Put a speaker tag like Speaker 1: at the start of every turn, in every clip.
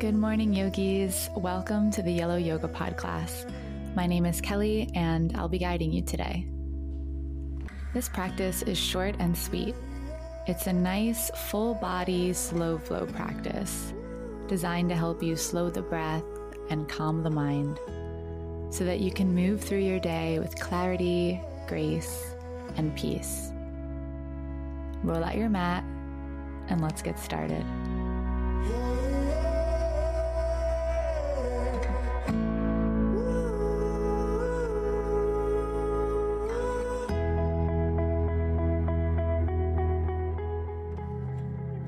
Speaker 1: Good morning, yogis. Welcome to the Yellow Yoga Pod class. My name is Kelly, and I'll be guiding you today. This practice is short and sweet. It's a nice, full body, slow flow practice designed to help you slow the breath and calm the mind so that you can move through your day with clarity, grace, and peace. Roll out your mat and let's get started.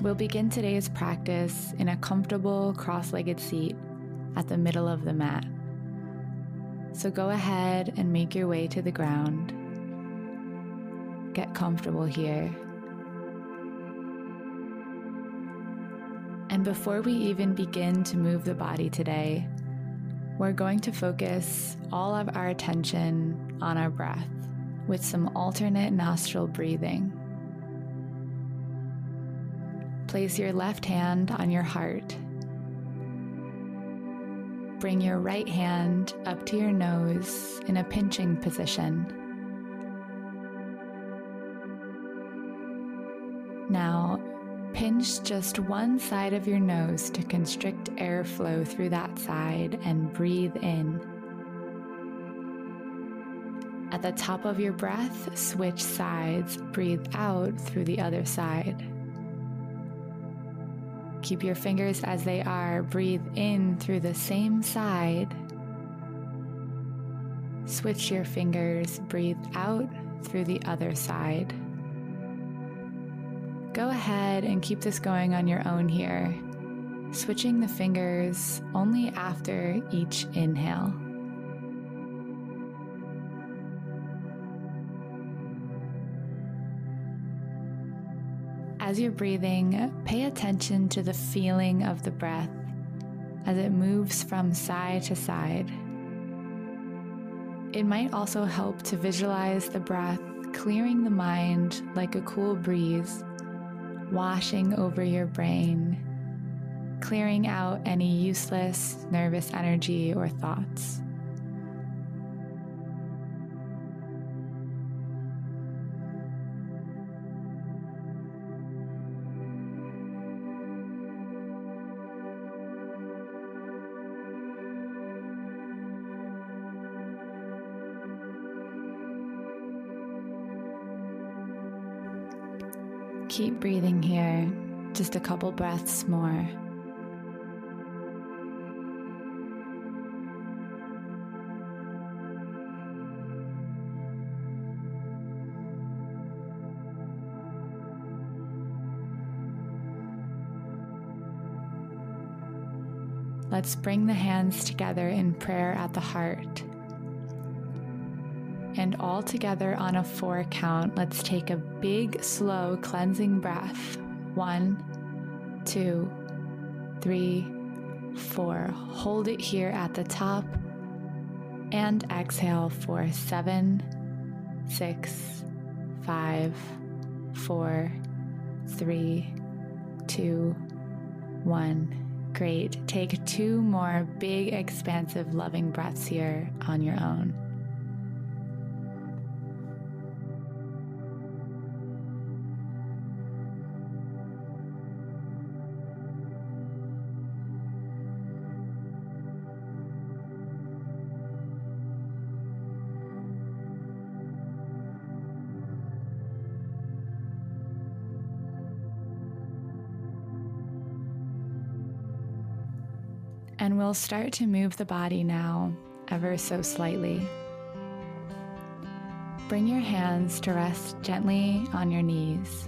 Speaker 1: We'll begin today's practice in a comfortable cross legged seat at the middle of the mat. So go ahead and make your way to the ground. Get comfortable here. And before we even begin to move the body today, we're going to focus all of our attention on our breath with some alternate nostril breathing. Place your left hand on your heart. Bring your right hand up to your nose in a pinching position. Now, pinch just one side of your nose to constrict airflow through that side and breathe in. At the top of your breath, switch sides, breathe out through the other side. Keep your fingers as they are. Breathe in through the same side. Switch your fingers. Breathe out through the other side. Go ahead and keep this going on your own here, switching the fingers only after each inhale. As you're breathing, pay attention to the feeling of the breath as it moves from side to side. It might also help to visualize the breath clearing the mind like a cool breeze, washing over your brain, clearing out any useless nervous energy or thoughts. Keep breathing here, just a couple breaths more. Let's bring the hands together in prayer at the heart. And all together on a four count, let's take a big, slow, cleansing breath. One, two, three, four. Hold it here at the top. And exhale for seven, six, five, four, three, two, one. Great. Take two more big, expansive, loving breaths here on your own. And we'll start to move the body now, ever so slightly. Bring your hands to rest gently on your knees.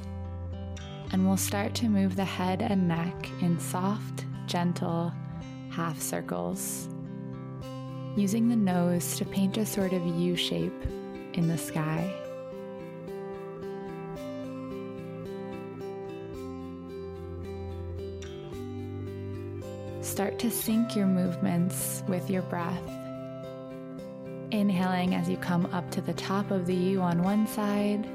Speaker 1: And we'll start to move the head and neck in soft, gentle half circles, using the nose to paint a sort of U shape in the sky. Start to sync your movements with your breath. Inhaling as you come up to the top of the U on one side.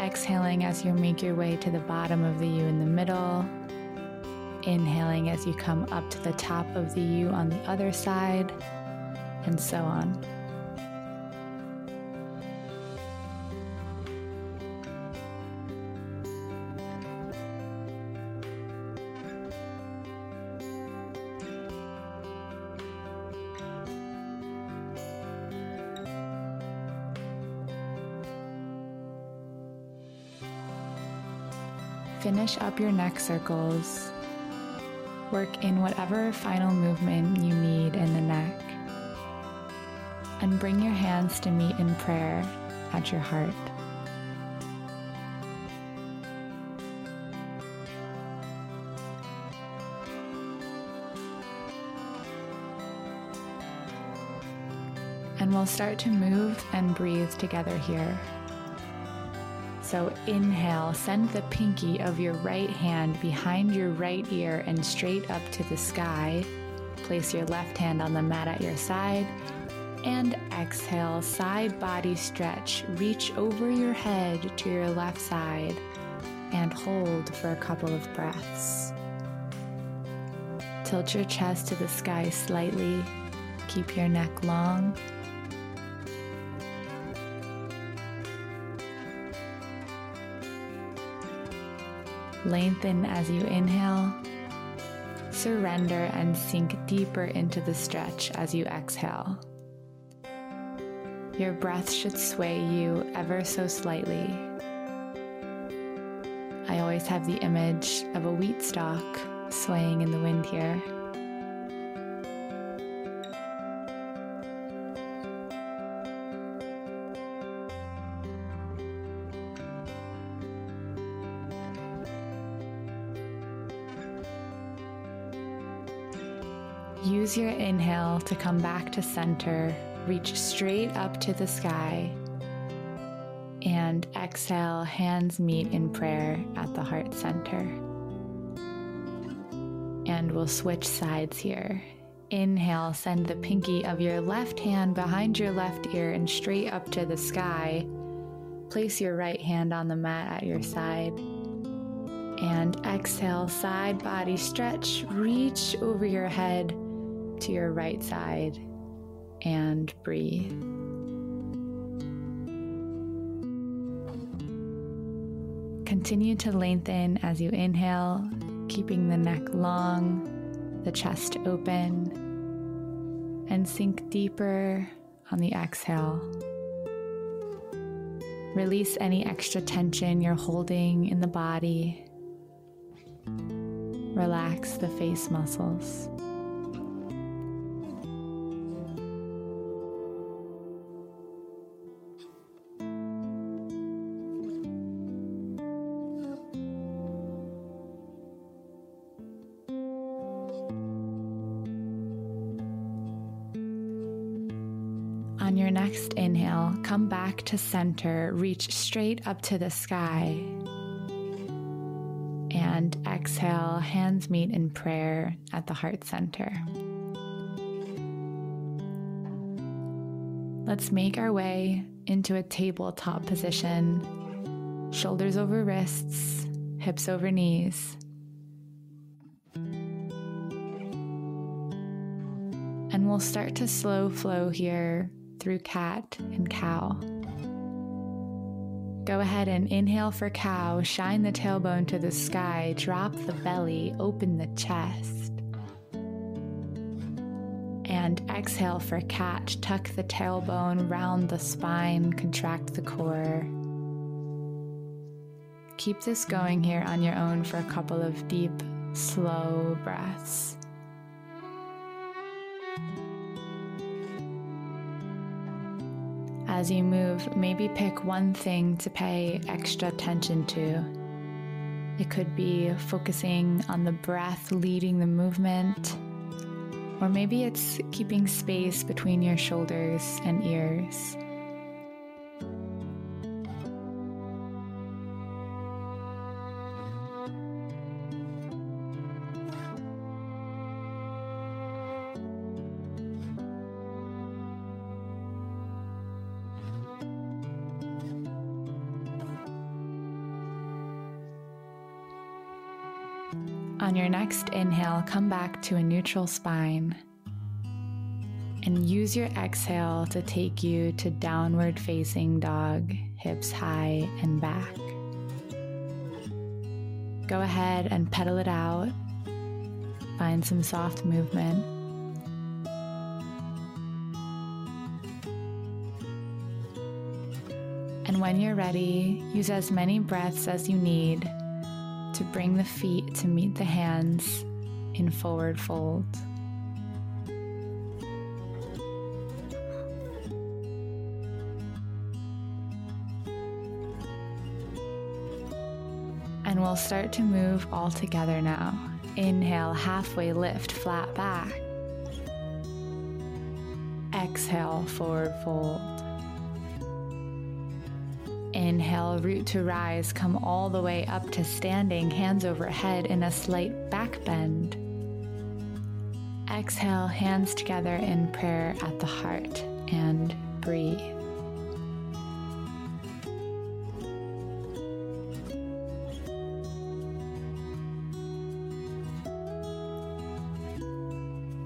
Speaker 1: Exhaling as you make your way to the bottom of the U in the middle. inhaling as you come up to the top of the U on the other side, and so on. Finish up your neck circles. Work in whatever final movement you need in the neck. And bring your hands to meet in prayer at your heart. And we'll start to move and breathe together here. So inhale, send the pinky of your right hand behind your right ear and straight up to the sky. Place your left hand on the mat at your side. And exhale, side body stretch. Reach over your head to your left side and hold for a couple of breaths. Tilt your chest to the sky slightly. Keep your neck long Lengthen as you inhale. Surrender and sink deeper into the stretch as you exhale. Your breath should sway you ever so slightly. I always have the image of a wheat stalk swaying in the wind here. Your inhale to come back to center. Reach straight up to the sky. And exhale, hands meet in prayer at the heart center. And we'll switch sides here. Inhale, send the pinky of your left hand behind your left ear and straight up to the sky. Place your right hand on the mat at your side. And exhale, side body stretch. Reach over your head to your right side and breathe. Continue to lengthen as you inhale, keeping the neck long, the chest open, and sink deeper on the exhale. Release any extra tension you're holding in the body. Relax the face muscles. Your next inhale, come back to center, reach straight up to the sky. And exhale, hands meet in prayer at the heart center. Let's make our way into a tabletop position, shoulders over wrists, hips over knees. And we'll start to slow flow here through cat and cow. Go ahead and inhale for cow, shine the tailbone to the sky, drop the belly, open the chest. And exhale for cat, tuck the tailbone, round the spine, contract the core. Keep this going here on your own for a couple of deep, slow breaths. As you move, maybe pick one thing to pay extra attention to. It could be focusing on the breath leading the movement, or maybe it's keeping space between your shoulders and ears. Come back to a neutral spine and use your exhale to take you to downward facing dog, hips high and back. Go ahead and pedal it out. Find some soft movement. And when you're ready, use as many breaths as you need to bring the feet to meet the hands in forward fold. And we'll start to move all together now. Inhale, halfway lift, flat back. Exhale, forward fold. Inhale, root to rise, come all the way up to standing, hands overhead in a slight back bend. Exhale, hands together in prayer at the heart, and breathe.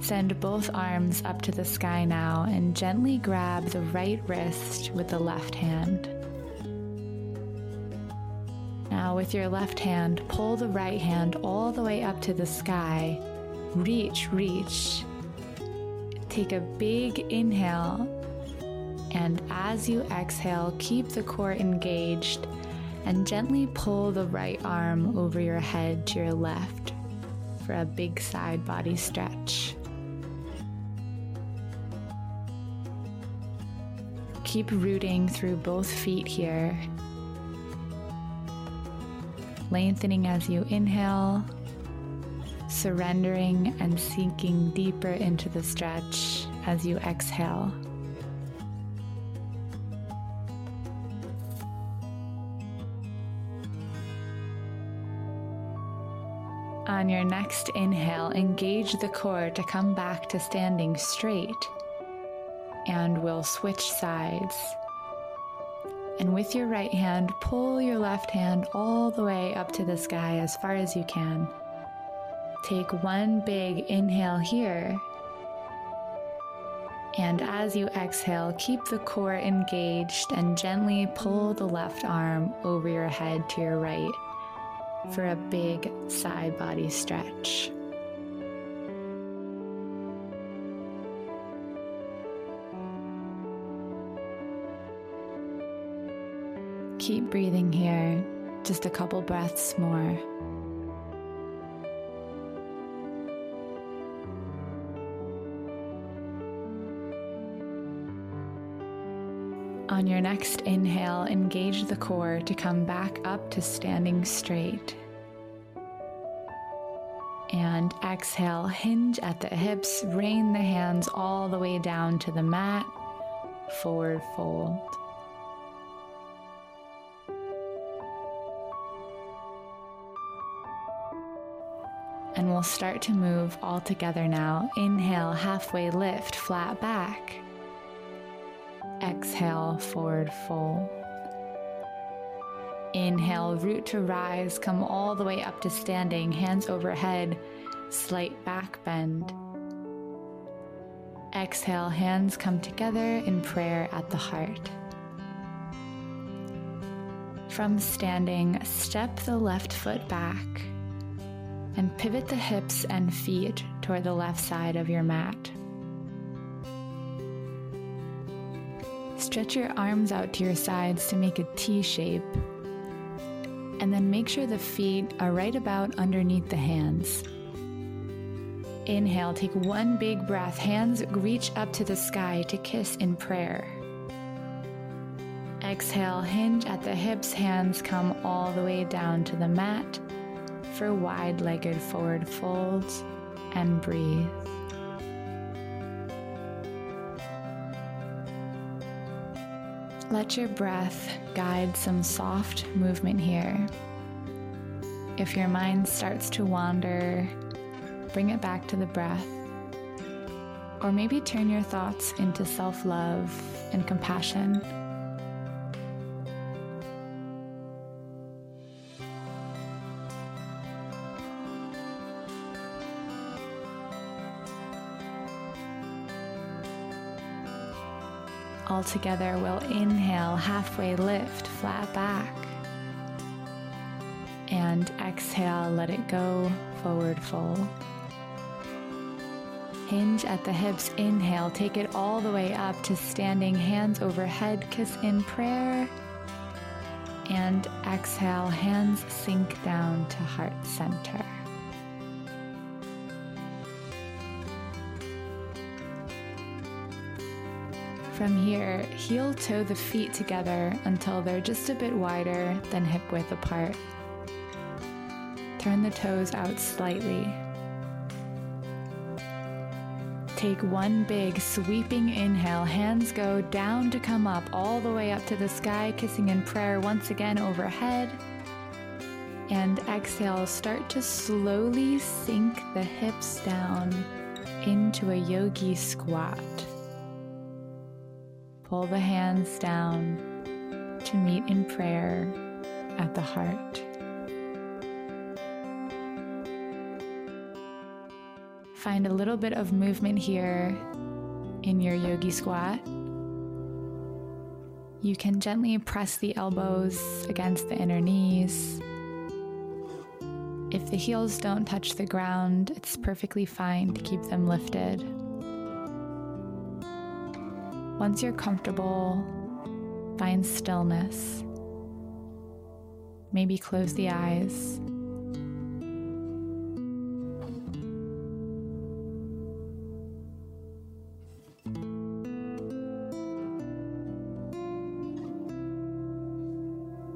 Speaker 1: Send both arms up to the sky now and gently grab the right wrist with the left hand. Now, with your left hand, pull the right hand all the way up to the sky. Reach, reach. Take a big inhale, and as you exhale, keep the core engaged and gently pull the right arm over your head to your left for a big side body stretch. Keep rooting through both feet here. Lengthening as you inhale, surrendering and sinking deeper into the stretch as you exhale. On your next inhale, engage the core to come back to standing straight and we'll switch sides. And with your right hand, pull your left hand all the way up to the sky as far as you can. Take one big inhale here. And as you exhale, keep the core engaged and gently pull the left arm over your head to your right for a big side body stretch. Keep breathing here, just a couple breaths more. On your next inhale, engage the core to come back up to standing straight. And exhale, hinge at the hips, rain the hands all the way down to the mat, forward fold. and we'll start to move all together now. Inhale, halfway lift, flat back. Exhale, forward fold. Inhale, root to rise, come all the way up to standing, hands overhead, slight back bend. Exhale, hands come together in prayer at the heart. From standing, step the left foot back and pivot the hips and feet toward the left side of your mat. Stretch your arms out to your sides to make a T shape. And then make sure the feet are right about underneath the hands. Inhale, take one big breath. Hands reach up to the sky to kiss in prayer. Exhale, hinge at the hips, hands come all the way down to the mat for wide legged forward folds and breathe. Let your breath guide some soft movement here. If your mind starts to wander, bring it back to the breath. Or maybe turn your thoughts into self love and compassion. All together, we'll inhale, halfway lift, flat back. And exhale, let it go, forward fold. Hinge at the hips, inhale, take it all the way up to standing, hands overhead, kiss in prayer. And exhale, hands sink down to heart center. From here, heel toe the feet together until they're just a bit wider than hip width apart. Turn the toes out slightly. Take one big sweeping inhale. Hands go down to come up, all the way up to the sky, kissing in prayer once again overhead. And exhale, start to slowly sink the hips down into a yogi squat. Pull the hands down to meet in prayer at the heart. Find a little bit of movement here in your yogi squat. You can gently press the elbows against the inner knees. If the heels don't touch the ground, it's perfectly fine to keep them lifted. Once you're comfortable, find stillness. Maybe close the eyes.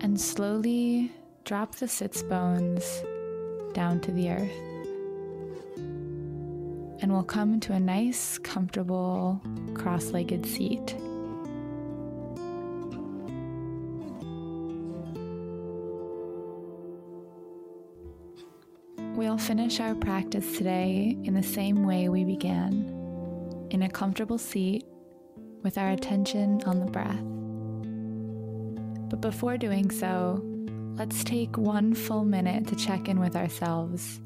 Speaker 1: And slowly drop the sits bones down to the earth and we'll come to a nice, comfortable, cross legged seat. We'll finish our practice today in the same way we began in a comfortable seat with our attention on the breath. But before doing so, let's take one full minute to check in with ourselves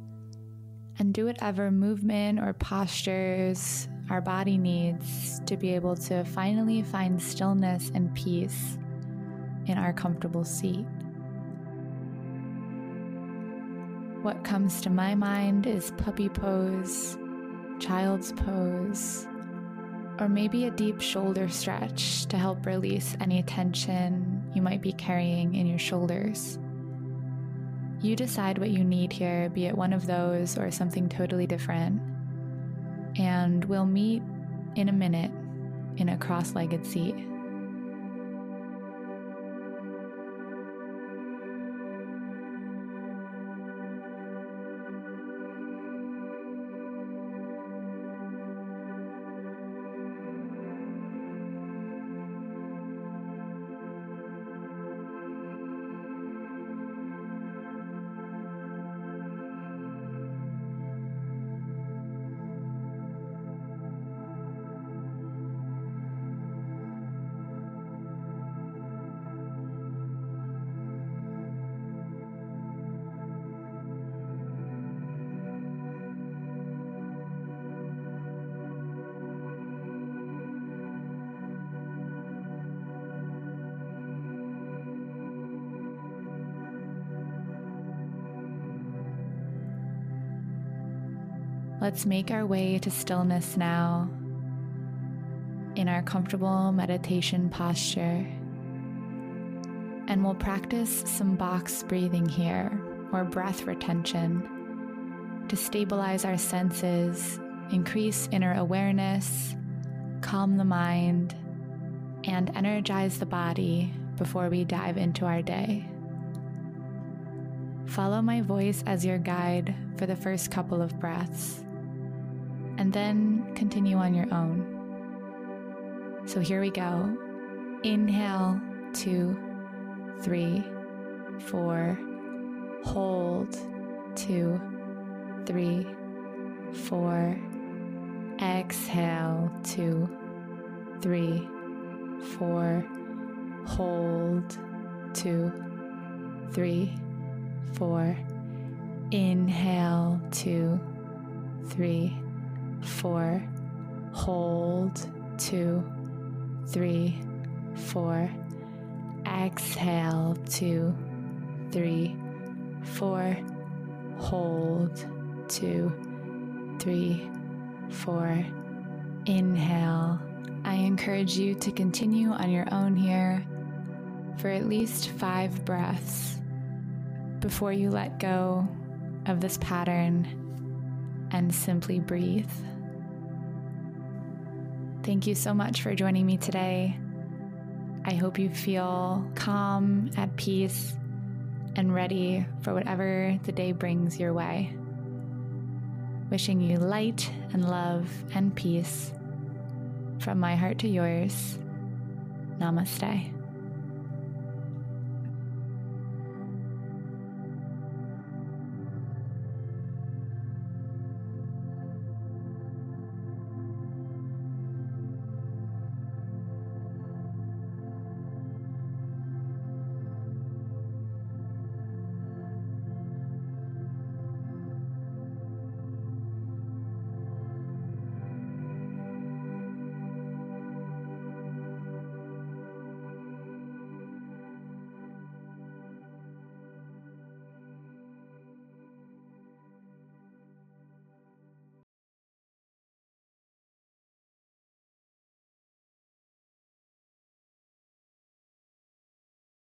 Speaker 1: and do whatever movement or postures our body needs to be able to finally find stillness and peace in our comfortable seat. What comes to my mind is puppy pose, child's pose, or maybe a deep shoulder stretch to help release any tension you might be carrying in your shoulders. You decide what you need here, be it one of those or something totally different. And we'll meet in a minute in a cross legged seat. Let's make our way to stillness now in our comfortable meditation posture. And we'll practice some box breathing here or breath retention to stabilize our senses, increase inner awareness, calm the mind, and energize the body before we dive into our day. Follow my voice as your guide for the first couple of breaths and then continue on your own. So here we go. Inhale, two, three, four. Hold, two, three, four. Exhale, two, three, four. Hold, two, three, four. Inhale, two, three, four, hold, two, three, four. Exhale, two, three, four. Hold, two, three, four. Inhale. I encourage you to continue on your own here for at least five breaths before you let go of this pattern and simply breathe. Thank you so much for joining me today. I hope you feel calm, at peace, and ready for whatever the day brings your way. Wishing you light and love and peace from my heart to yours. Namaste.